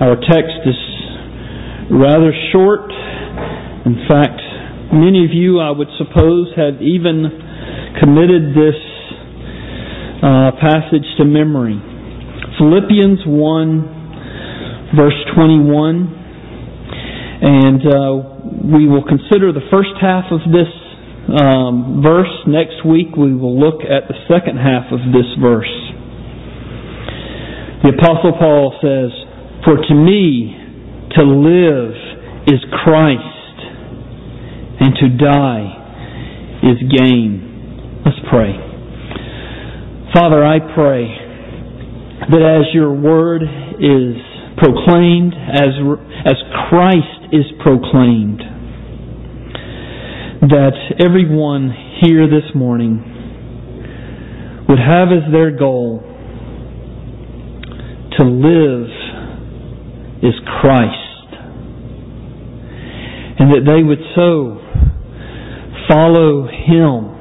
Our text is rather short. In fact, many of you, I would suppose, have even committed this uh, passage to memory. Philippians 1, verse 21. And uh, we will consider the first half of this um, verse. Next week, we will look at the second half of this verse. The Apostle Paul says, For to me, to live is Christ, and to die is gain. Let's pray. Father, I pray that as your word is proclaimed, as, as Christ is proclaimed, that everyone here this morning would have as their goal to live is Christ. And that they would so follow Him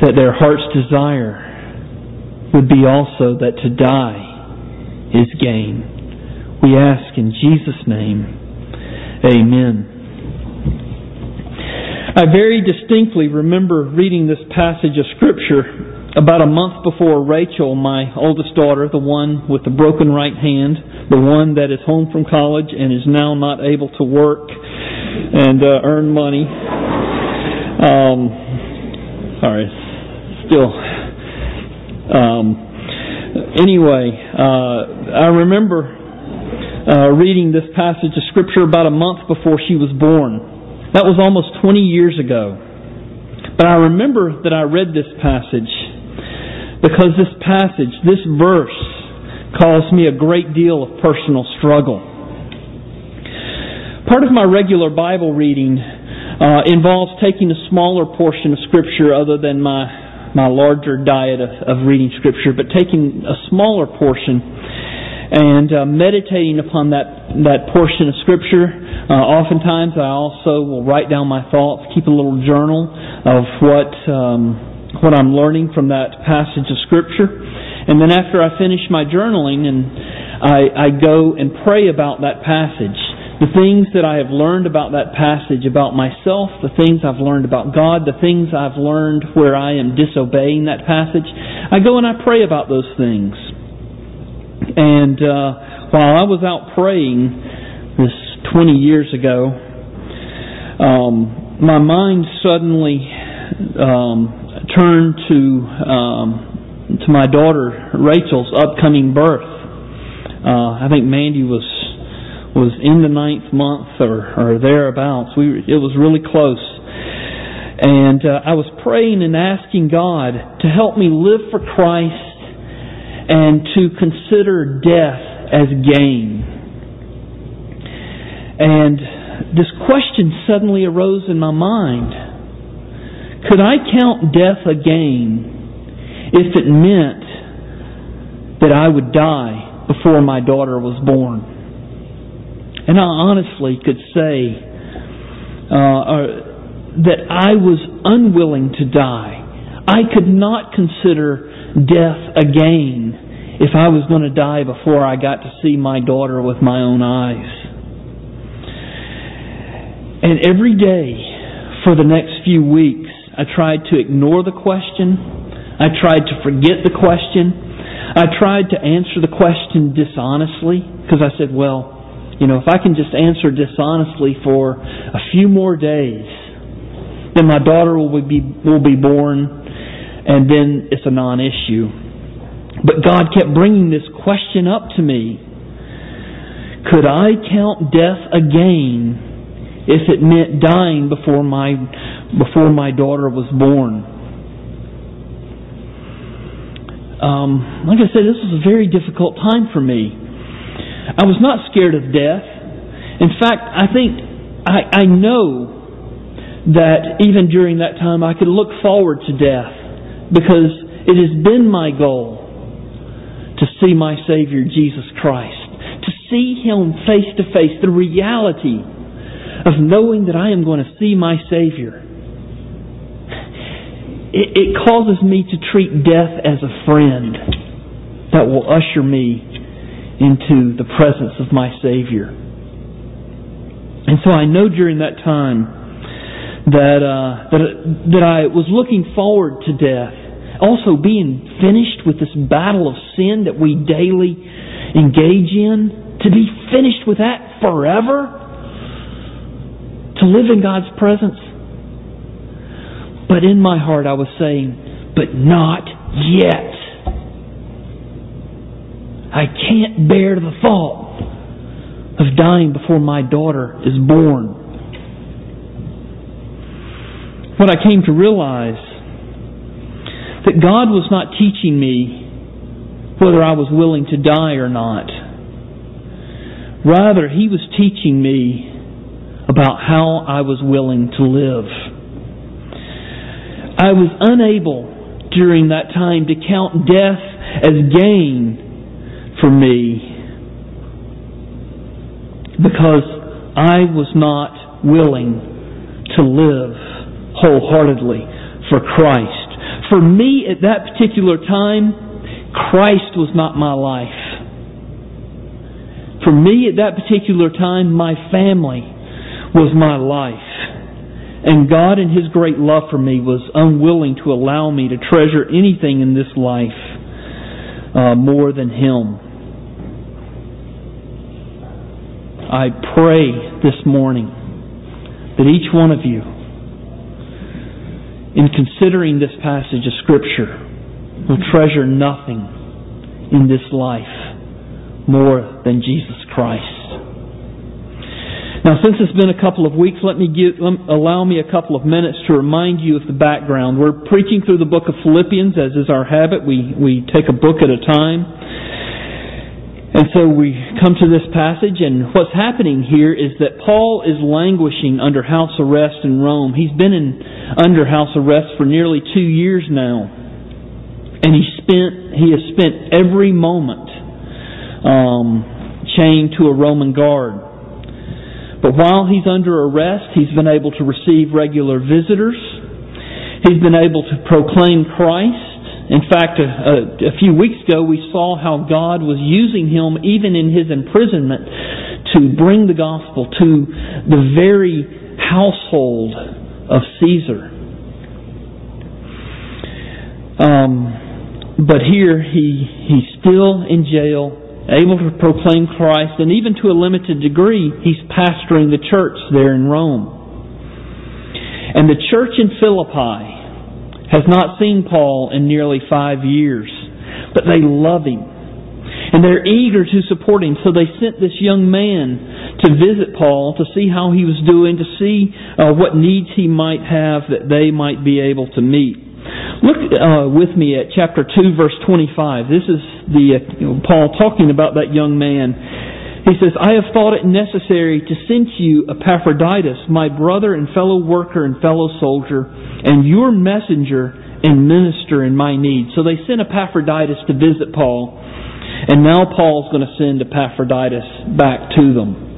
that their heart's desire would be also that to die is gain. We ask in Jesus' name, Amen. I very distinctly remember reading this passage of Scripture about a month before Rachel, my oldest daughter, the one with the broken right hand, the one that is home from college and is now not able to work and uh, earn money. Um, sorry, still. Um, anyway, uh, I remember uh, reading this passage of Scripture about a month before she was born. That was almost 20 years ago. But I remember that I read this passage because this passage, this verse, caused me a great deal of personal struggle. Part of my regular Bible reading uh, involves taking a smaller portion of Scripture other than my my larger diet of, of reading Scripture, but taking a smaller portion and uh, meditating upon that that portion of Scripture. Uh, oftentimes, I also will write down my thoughts, keep a little journal of what um, what I'm learning from that passage of Scripture. And then after I finish my journaling and I, I go and pray about that passage, the things that I have learned about that passage, about myself, the things I've learned about God, the things I've learned where I am disobeying that passage, I go and I pray about those things. And uh, while I was out praying this 20 years ago, um, my mind suddenly um, turn to um, to my daughter Rachel's upcoming birth. Uh, I think Mandy was was in the ninth month or or thereabouts. We it was really close, and uh, I was praying and asking God to help me live for Christ and to consider death as gain. And this question suddenly arose in my mind could I count death a gain if it meant that I would die before my daughter was born? And I honestly could say uh, uh, that I was unwilling to die. I could not consider death a gain if I was going to die before I got to see my daughter with my own eyes. And every day for the next few weeks, I tried to ignore the question. I tried to forget the question. I tried to answer the question dishonestly because I said, well, you know, if I can just answer dishonestly for a few more days, then my daughter will be will be born, and then it's a non-issue. But God kept bringing this question up to me. Could I count death a gain if it meant dying before my before my daughter was born. Um, like I said, this was a very difficult time for me. I was not scared of death. In fact, I think I, I know that even during that time I could look forward to death because it has been my goal to see my Savior Jesus Christ, to see Him face to face, the reality of knowing that I am going to see my Savior it, it causes me to treat death as a friend that will usher me into the presence of my Savior. And so I know during that time that, uh, that, that I was looking forward to death. Also being finished with this battle of sin that we daily engage in. To be finished with that forever. To live in God's presence. But in my heart I was saying, but not yet. I can't bear the thought of dying before my daughter is born. What I came to realize that God was not teaching me whether I was willing to die or not. Rather, He was teaching me about how I was willing to live. I was unable during that time to count death as gain for me because I was not willing to live wholeheartedly for Christ. For me at that particular time, Christ was not my life. For me at that particular time, my family was my life. And God, in His great love for me, was unwilling to allow me to treasure anything in this life uh, more than Him. I pray this morning that each one of you, in considering this passage of Scripture, will treasure nothing in this life more than Jesus Christ. Now, since it's been a couple of weeks, let me give, allow me a couple of minutes to remind you of the background. We're preaching through the book of Philippians, as is our habit. We, we take a book at a time. And so we come to this passage, and what's happening here is that Paul is languishing under house arrest in Rome. He's been in, under house arrest for nearly two years now. And he spent he has spent every moment um, chained to a Roman guard. But while he's under arrest, he's been able to receive regular visitors. He's been able to proclaim Christ. In fact, a, a, a, few weeks ago we saw how God was using him even in his imprisonment to bring the gospel to the very household of Caesar. Um, but here he he's still in jail, able to proclaim Christ, and even to a limited degree, he's pastoring the church there in Rome. And the church in Philippi has not seen Paul in nearly five years, but they love him. And they're eager to support him, so they sent this young man to visit Paul to see how he was doing, to see uh, what needs he might have that they might be able to meet. Look uh, with me at chapter 2, verse 25. This is the uh, you know, Paul talking about that young man. He says, I have thought it necessary to send you Epaphroditus, my brother and fellow worker and fellow soldier, and your messenger and minister in my need. So they sent Epaphroditus to visit Paul, and now Paul's going to send Epaphroditus back to them.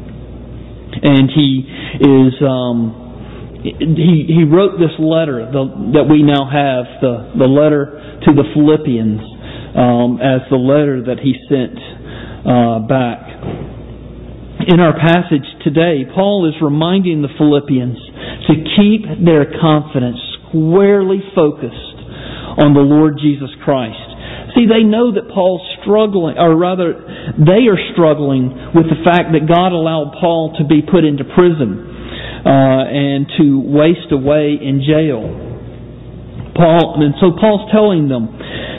And he is, um, he, he wrote this letter the, that we now have, the, the letter to the Philippians, um, as the letter that he sent uh, back. In our passage today, Paul is reminding the Philippians to keep their confidence squarely focused on the Lord Jesus Christ. See, they know that Paul's struggling, or rather, they are struggling with the fact that God allowed Paul to be put into prison uh, and to waste away in jail. Paul, and so Paul's telling them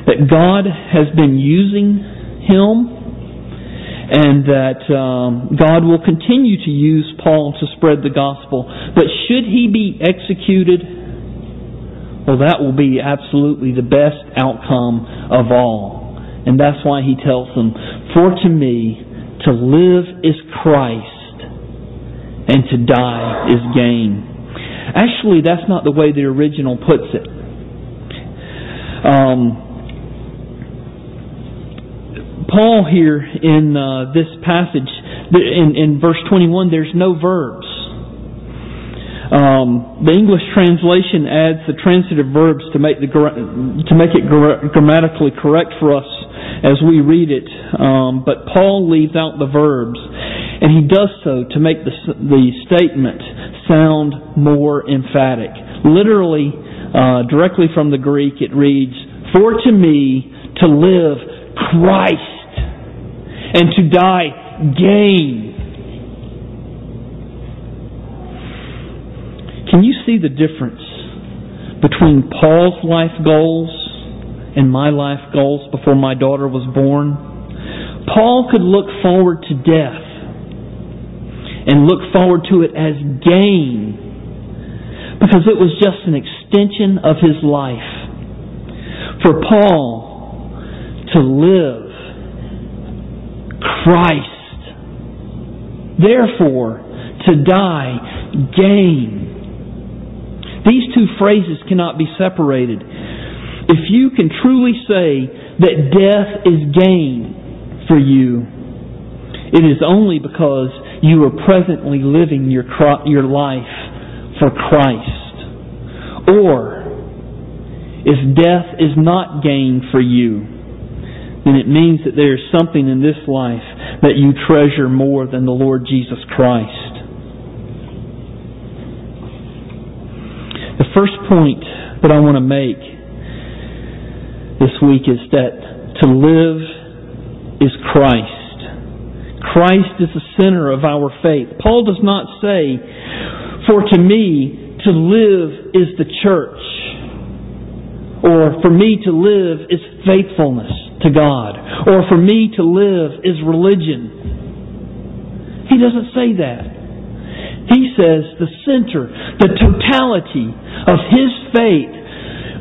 that God has been using him and that um, God will continue to use Paul to spread the gospel. But should he be executed, well, that will be absolutely the best outcome of all. And that's why he tells them, For to me, to live is Christ, and to die is gain. Actually, that's not the way the original puts it. Um, Paul here in uh, this passage, in, in verse 21, there's no verbs. Um, the English translation adds the transitive verbs to make the to make it grammatically correct for us as we read it. Um, but Paul leaves out the verbs, and he does so to make the the statement sound more emphatic. Literally, uh, directly from the Greek, it reads, "For to me to live Christ, and to die gain." Can you see the difference between Paul's life goals and my life goals before my daughter was born? Paul could look forward to death and look forward to it as gain because it was just an extension of his life. For Paul to live Christ, therefore to die gain. These two phrases cannot be separated. If you can truly say that death is gain for you, it is only because you are presently living your, your life for Christ. Or, if death is not gain for you, then it means that there is something in this life that you treasure more than the Lord Jesus Christ. The first point that I want to make this week is that to live is Christ. Christ is the center of our faith. Paul does not say, For to me to live is the church, or for me to live is faithfulness to God, or for me to live is religion. He doesn't say that. He says the center, the totality of his faith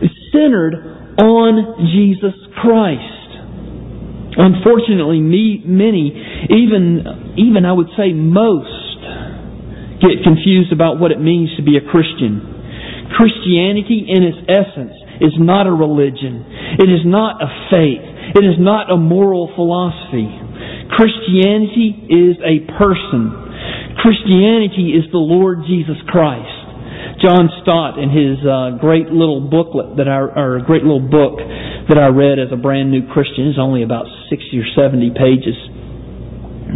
is centered on Jesus Christ. Unfortunately, me, many, even, even I would say most, get confused about what it means to be a Christian. Christianity, in its essence, is not a religion. It is not a faith. It is not a moral philosophy. Christianity is a person. Christianity is the Lord Jesus Christ. John Stott, in his uh, great little booklet that I, or great little book that I read as a brand new Christian, is only about sixty or seventy pages.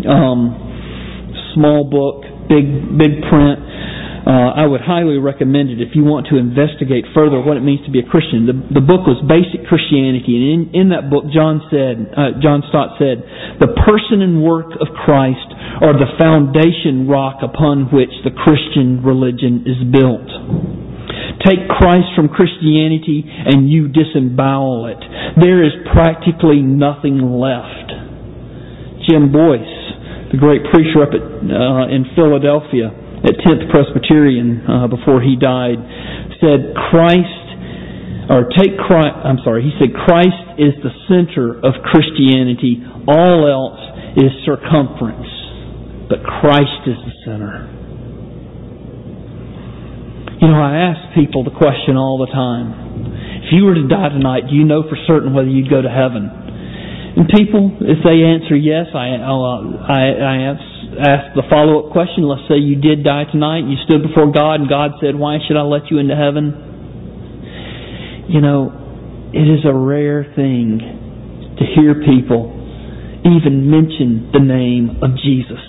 Um, small book, big big print. Uh, I would highly recommend it if you want to investigate further what it means to be a Christian. The, the book was Basic Christianity, and in, in that book, John said, uh, John Stott said, the person and work of Christ are the foundation rock upon which the Christian religion is built. Take Christ from Christianity and you disembowel it. There is practically nothing left. Jim Boice, the great preacher up at, uh, in Philadelphia, at 10th Presbyterian uh, before he died said Christ or take Christ I'm sorry he said Christ is the center of Christianity all else is circumference but Christ is the center you know I ask people the question all the time if you were to die tonight do you know for certain whether you'd go to heaven and people if they answer yes I I, I ask ask the follow up question. Let's say you did die tonight, you stood before God, and God said, Why should I let you into heaven? You know, it is a rare thing to hear people even mention the name of Jesus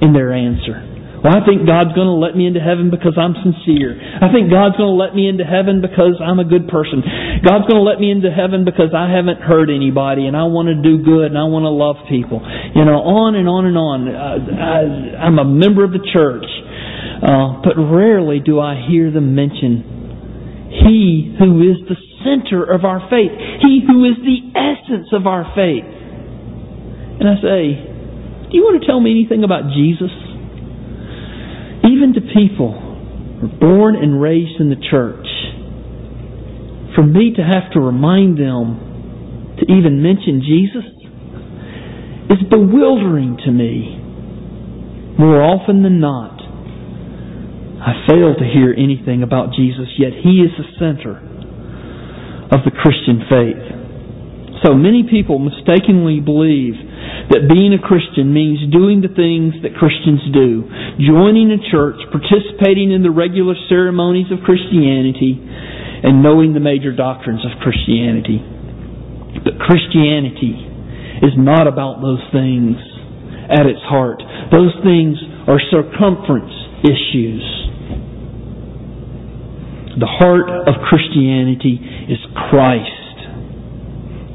in their answer. Well, I think God's going to let me into heaven because I'm sincere. I think God's going to let me into heaven because I'm a good person. God's going to let me into heaven because I haven't hurt anybody and I want to do good and I want to love people. You know, on and on and on. Uh, I, I'm a member of the church. Uh, but rarely do I hear them mention He who is the center of our faith. He who is the essence of our faith. And I say, do you want to tell me anything about Jesus? Even to people born and raised in the church, for me to have to remind them to even mention Jesus is bewildering to me. More often than not, I fail to hear anything about Jesus, yet He is the center of the Christian faith. So many people mistakenly believe that being a Christian means doing the things that Christians do, joining a church, participating in the regular ceremonies of Christianity, and knowing the major doctrines of Christianity. But Christianity is not about those things at its heart. Those things are circumference issues. The heart of Christianity is Christ.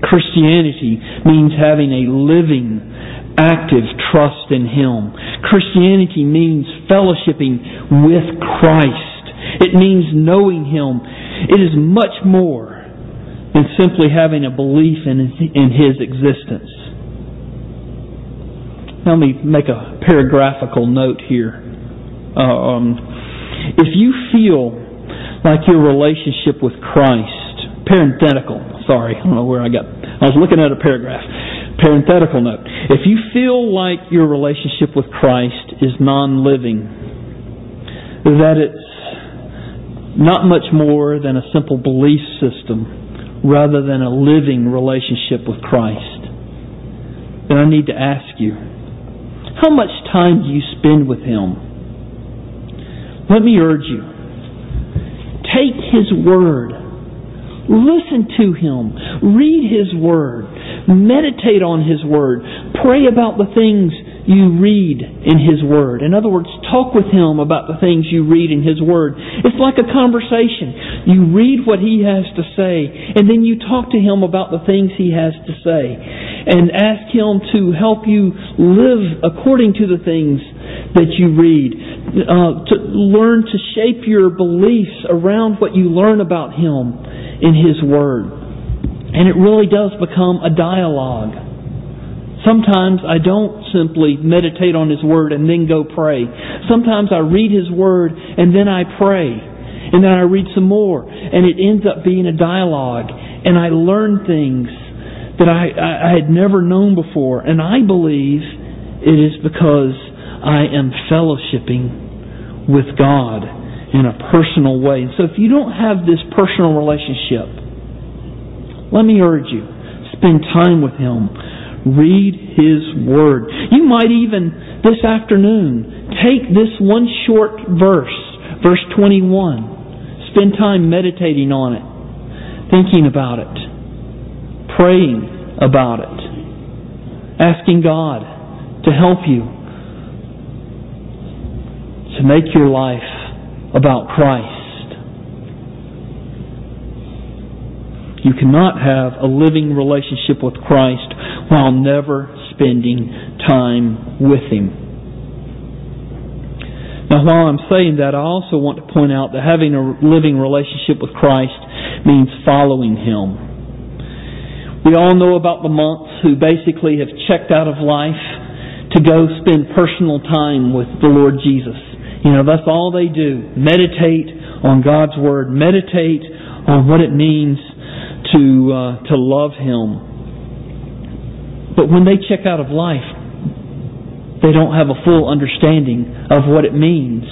Christianity means having a living, active trust in Him. Christianity means fellowshipping with Christ. It means knowing Him. It is much more than simply having a belief in, in His existence. Let me make a paragraphical note here. Uh, um, if you feel like your relationship with Christ, parenthetical, sorry, I don't know where I got, I was looking at a paragraph. Parenthetical note. If you feel like your relationship with Christ is non-living, that it's not much more than a simple belief system rather than a living relationship with Christ, then I need to ask you, how much time do you spend with Him? Let me urge you, take His Word Listen to Him. Read His Word. Meditate on His Word. Pray about the things you read in His Word. In other words, talk with Him about the things you read in His Word. It's like a conversation. You read what He has to say, and then you talk to Him about the things He has to say. And ask Him to help you live according to the things that you read. Uh, to learn to shape your beliefs around what you learn about Him in His Word. And it really does become a dialogue. Sometimes I don't simply meditate on His Word and then go pray. Sometimes I read His Word and then I pray. And then I read some more. And it ends up being a dialogue. And I learn things that I, I, had never known before. And I believe it is because I am fellowshipping with God in a personal way. And so if you don't have this personal relationship, let me urge you, spend time with Him. Read His Word. You might even, this afternoon, take this one short verse, verse 21. Spend time meditating on it, thinking about it, praying about it, asking God to help you to make your life about Christ. You cannot have a living relationship with Christ while never spending time with Him. Now, while I'm saying that, I also want to point out that having a living relationship with Christ means following Him. We all know about the monks who basically have checked out of life to go spend personal time with the Lord Jesus. You know, that's all they do. Meditate on God's Word. Meditate on what it means to, uh, to love Him. But when they check out of life, they don't have a full understanding of what it means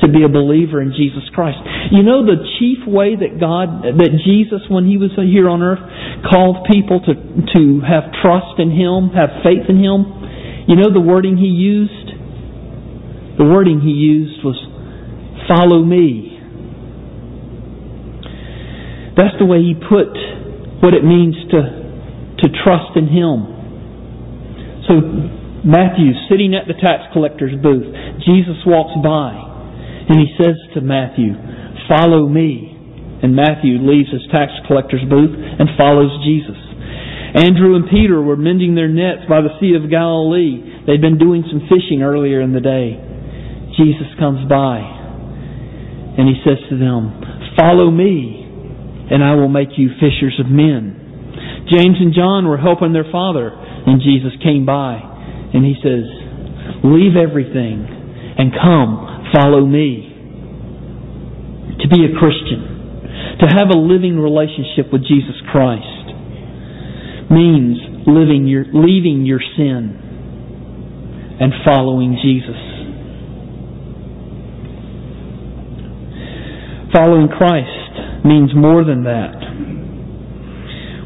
to be a believer in Jesus Christ. You know the chief way that God, that Jesus, when He was here on earth, called people to, to have trust in Him, have faith in Him? You know the wording He used? The wording he used was, follow me. That's the way he put what it means to, to trust in him. So, Matthew, sitting at the tax collector's booth, Jesus walks by and he says to Matthew, follow me. And Matthew leaves his tax collector's booth and follows Jesus. Andrew and Peter were mending their nets by the Sea of Galilee. They'd been doing some fishing earlier in the day. Jesus comes by and he says to them, Follow me, and I will make you fishers of men. James and John were helping their father, and Jesus came by and he says, Leave everything and come, follow me. To be a Christian, to have a living relationship with Jesus Christ, means living your, leaving your sin and following Jesus. Following Christ means more than that.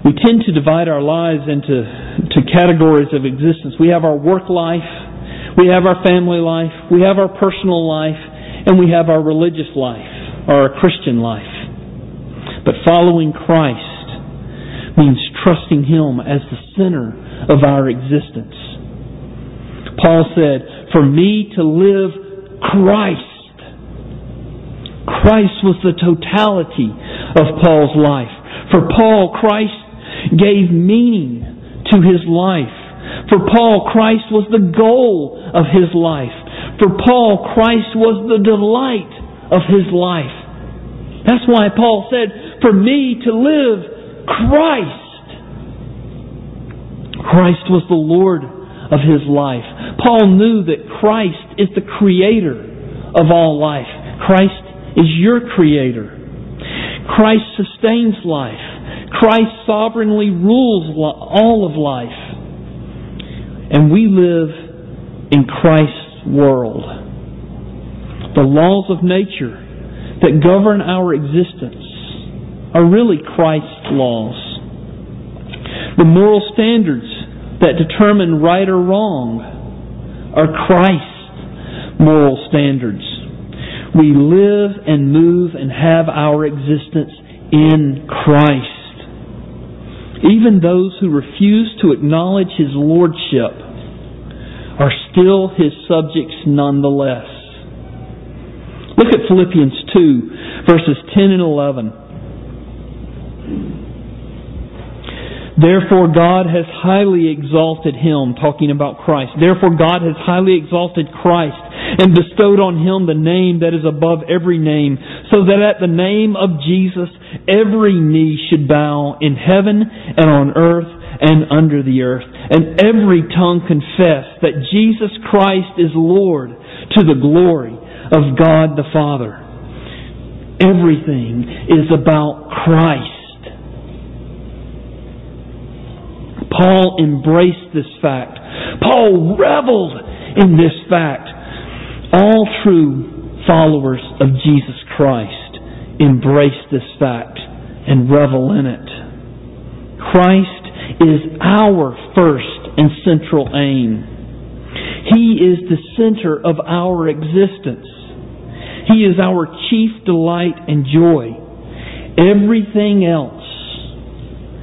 We tend to divide our lives into to categories of existence. We have our work life, we have our family life, we have our personal life, and we have our religious life, our Christian life. But following Christ means trusting Him as the center of our existence. Paul said, For me to live Christ. Christ was the totality of Paul's life. For Paul, Christ gave meaning to his life. For Paul, Christ was the goal of his life. For Paul, Christ was the delight of his life. That's why Paul said, For me to live, Christ. Christ was the Lord of his life. Paul knew that Christ is the creator of all life. Christ is your creator. Christ sustains life. Christ sovereignly rules all of life. And we live in Christ's world. The laws of nature that govern our existence are really Christ's laws. The moral standards that determine right or wrong are Christ's moral standards. We live and move and have our existence in Christ. Even those who refuse to acknowledge His Lordship are still His subjects nonetheless. Look at Philippians 2, verses 10 and 11. Therefore God has highly exalted him, talking about Christ. Therefore God has highly exalted Christ and bestowed on him the name that is above every name, so that at the name of Jesus every knee should bow in heaven and on earth and under the earth, and every tongue confess that Jesus Christ is Lord to the glory of God the Father. Everything is about Christ. Paul embraced this fact. Paul reveled in this fact. All true followers of Jesus Christ embrace this fact and revel in it. Christ is our first and central aim. He is the center of our existence. He is our chief delight and joy. Everything else,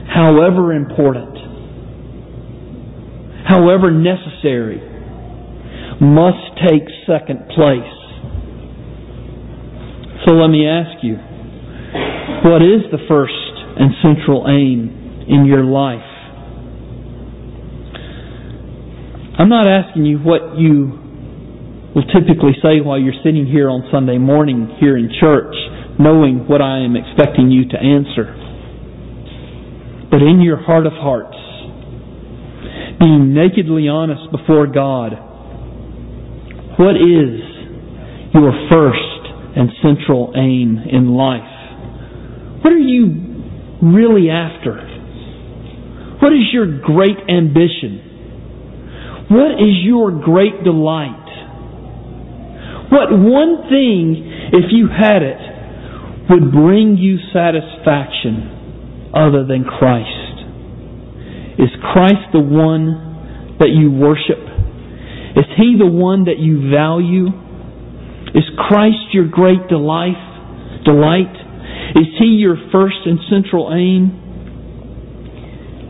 however important, however necessary, must take second place. So let me ask you, what is the first and central aim in your life? I'm not asking you what you will typically say while you're sitting here on Sunday morning here in church, knowing what I am expecting you to answer. But in your heart of hearts, being nakedly honest before God, what is your first and central aim in life? What are you really after? What is your great ambition? What is your great delight? What one thing, if you had it, would bring you satisfaction other than Christ? Is Christ the one that you worship? Is He the one that you value? Is Christ your great delight? Delight? Is He your first and central aim?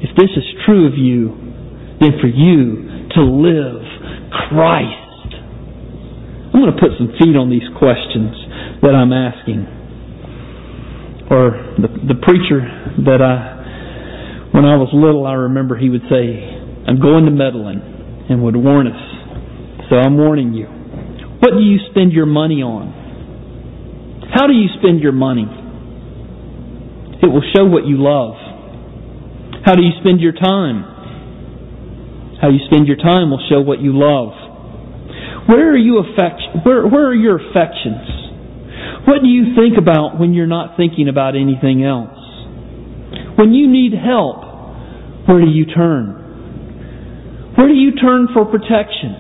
If this is true of you, then for you to live Christ. I'm going to put some feet on these questions that I'm asking. Or the, the preacher that I when I was little, I remember he would say, I'm going to Medellin, and would warn us. So I'm warning you. What do you spend your money on? How do you spend your money? It will show what you love. How do you spend your time? How you spend your time will show what you love. Where are you affect- where, where are your affections? What do you think about when you're not thinking about anything else? When you need help, where do you turn? Where do you turn for protection?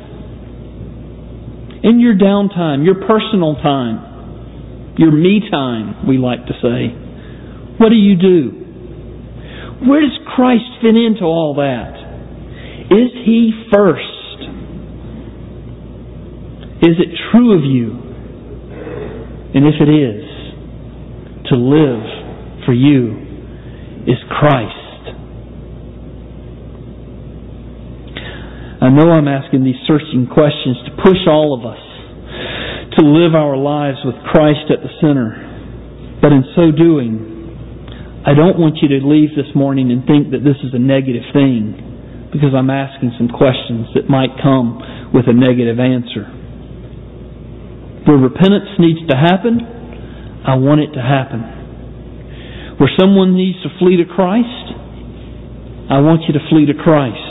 In your downtime, your personal time, your me time, we like to say, what do you do? Where does Christ fit into all that? Is He first? Is it true of you? And if it is, to live for you is Christ. I know I'm asking these searching questions to push all of us to live our lives with Christ at the center. But in so doing, I don't want you to leave this morning and think that this is a negative thing because I'm asking some questions that might come with a negative answer. Where repentance needs to happen, I want it to happen. Where someone needs to flee to Christ, I want you to flee to Christ.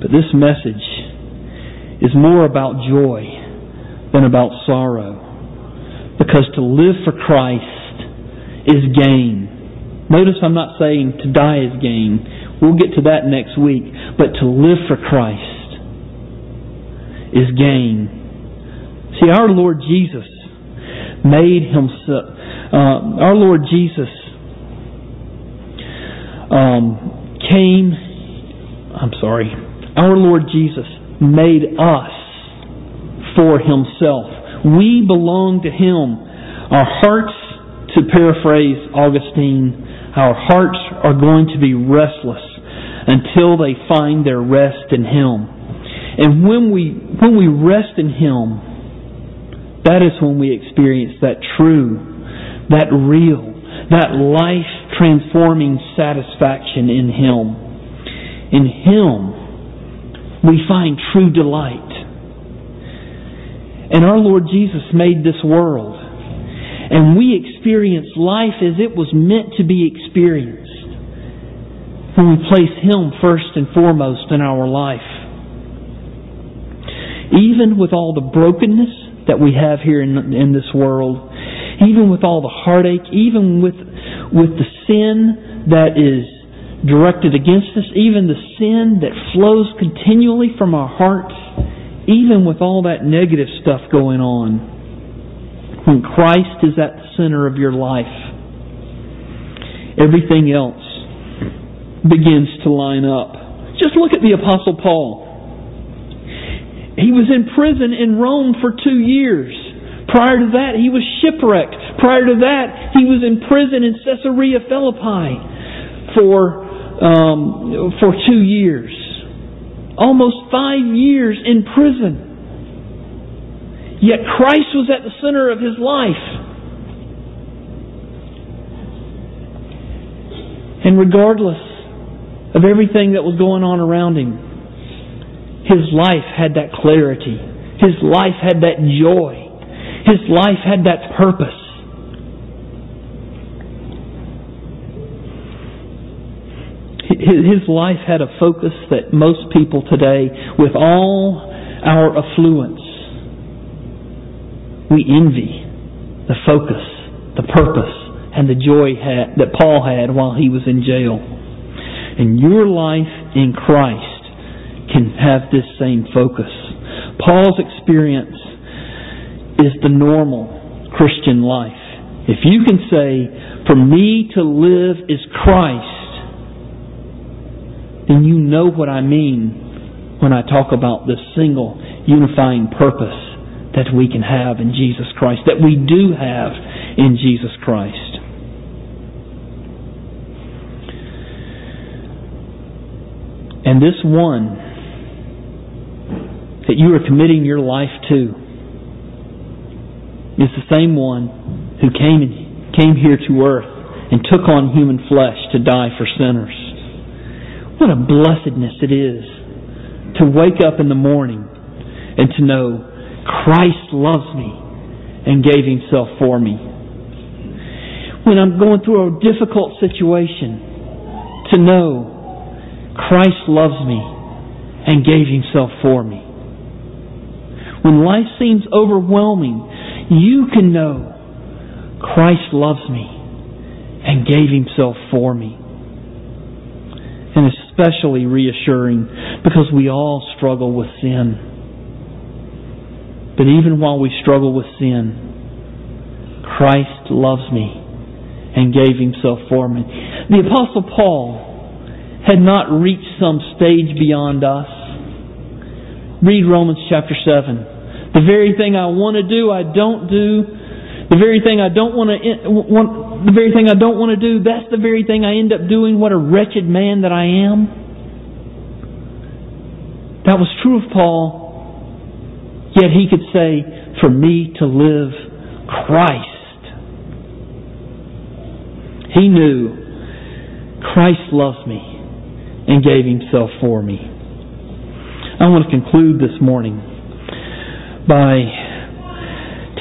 But this message is more about joy than about sorrow. Because to live for Christ is gain. Notice I'm not saying to die is gain. We'll get to that next week. But to live for Christ is gain. See, our Lord Jesus made himself, uh, our Lord Jesus um, came, I'm sorry, our Lord Jesus made us for Himself. We belong to Him. Our hearts, to paraphrase Augustine, our hearts are going to be restless until they find their rest in Him. And when we, when we rest in Him, that is when we experience that true, that real, that life transforming satisfaction in Him. In Him, we find true delight. And our Lord Jesus made this world. And we experience life as it was meant to be experienced when we place Him first and foremost in our life. Even with all the brokenness that we have here in, in this world, even with all the heartache, even with, with the sin that is directed against us, even the sin that flows continually from our hearts, even with all that negative stuff going on, when Christ is at the center of your life, everything else begins to line up. Just look at the Apostle Paul. He was in prison in Rome for two years. Prior to that, he was shipwrecked. Prior to that, he was in prison in Caesarea Philippi for um, for two years. Almost five years in prison. Yet Christ was at the center of his life. And regardless of everything that was going on around him, his life had that clarity. His life had that joy. His life had that purpose. His life had a focus that most people today, with all our affluence, we envy the focus, the purpose, and the joy that Paul had while he was in jail. And your life in Christ can have this same focus. Paul's experience is the normal Christian life. If you can say, for me to live is Christ, then you know what I mean when I talk about this single unifying purpose that we can have in Jesus Christ, that we do have in Jesus Christ. And this one that you are committing your life to is the same one who came came here to earth and took on human flesh to die for sinners. What a blessedness it is to wake up in the morning and to know Christ loves me and gave himself for me. When I'm going through a difficult situation, to know Christ loves me and gave himself for me. When life seems overwhelming, you can know Christ loves me and gave himself for me and especially reassuring because we all struggle with sin. But even while we struggle with sin, Christ loves me and gave himself for me. The Apostle Paul had not reached some stage beyond us. Read Romans chapter 7. The very thing I want to do, I don't do. The very thing I don't want to want, the very thing I don't want to do, that's the very thing I end up doing. What a wretched man that I am. That was true of Paul. Yet he could say, "For me to live Christ." He knew Christ loves me and gave himself for me. I want to conclude this morning by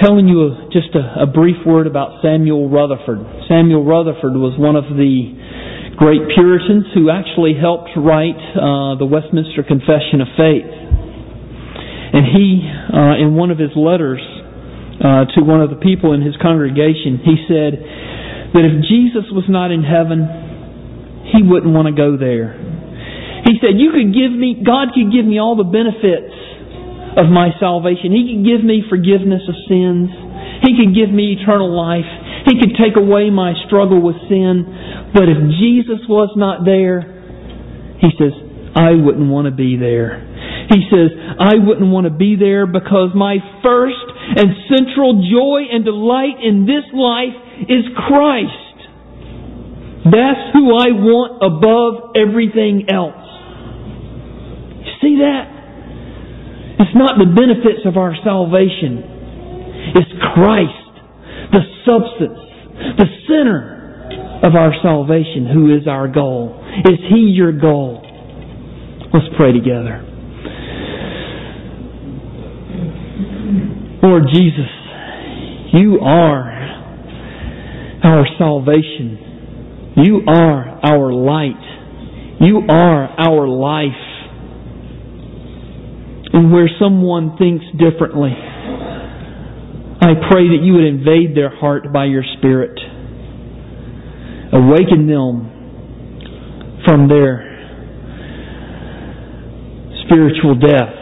telling you just a, a, brief word about Samuel Rutherford. Samuel Rutherford was one of the great Puritans who actually helped write uh, the Westminster Confession of Faith. And he, uh, in one of his letters uh, to one of the people in his congregation, he said that if Jesus was not in heaven, he wouldn't want to go there. He said, You could give me, God could give me all the benefits of my salvation. He could give me forgiveness of sins. He could give me eternal life. He could take away my struggle with sin. But if Jesus was not there, he says, I wouldn't want to be there. He says, I wouldn't want to be there because my first and central joy and delight in this life is Christ. That's who I want above everything else. See that? It's not the benefits of our salvation. It's Christ, the substance, the center of our salvation, who is our goal. Is He your goal? Let's pray together. Lord Jesus, you are our salvation. You are our light. You are our life. And where someone thinks differently, I pray that you would invade their heart by your Spirit. Awaken them from their spiritual death.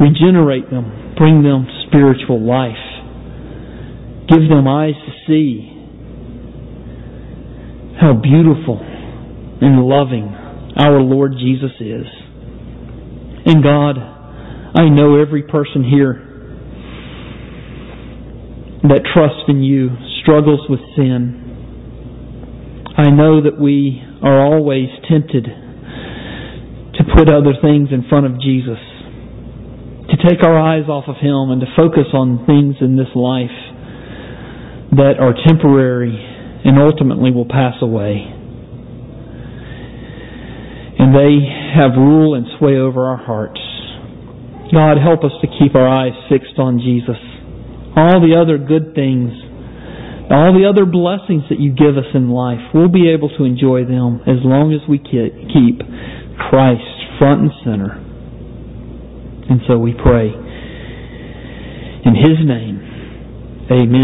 Regenerate them. Bring them spiritual life. Give them eyes to see how beautiful and loving our Lord Jesus is. And God, I know every person here that trusts in you struggles with sin. I know that we are always tempted to put other things in front of Jesus, to take our eyes off of Him and to focus on things in this life that are temporary and ultimately will pass away. They have rule and sway over our hearts. God, help us to keep our eyes fixed on Jesus. All the other good things, all the other blessings that you give us in life, we'll be able to enjoy them as long as we keep Christ front and center. And so we pray. In His name, amen.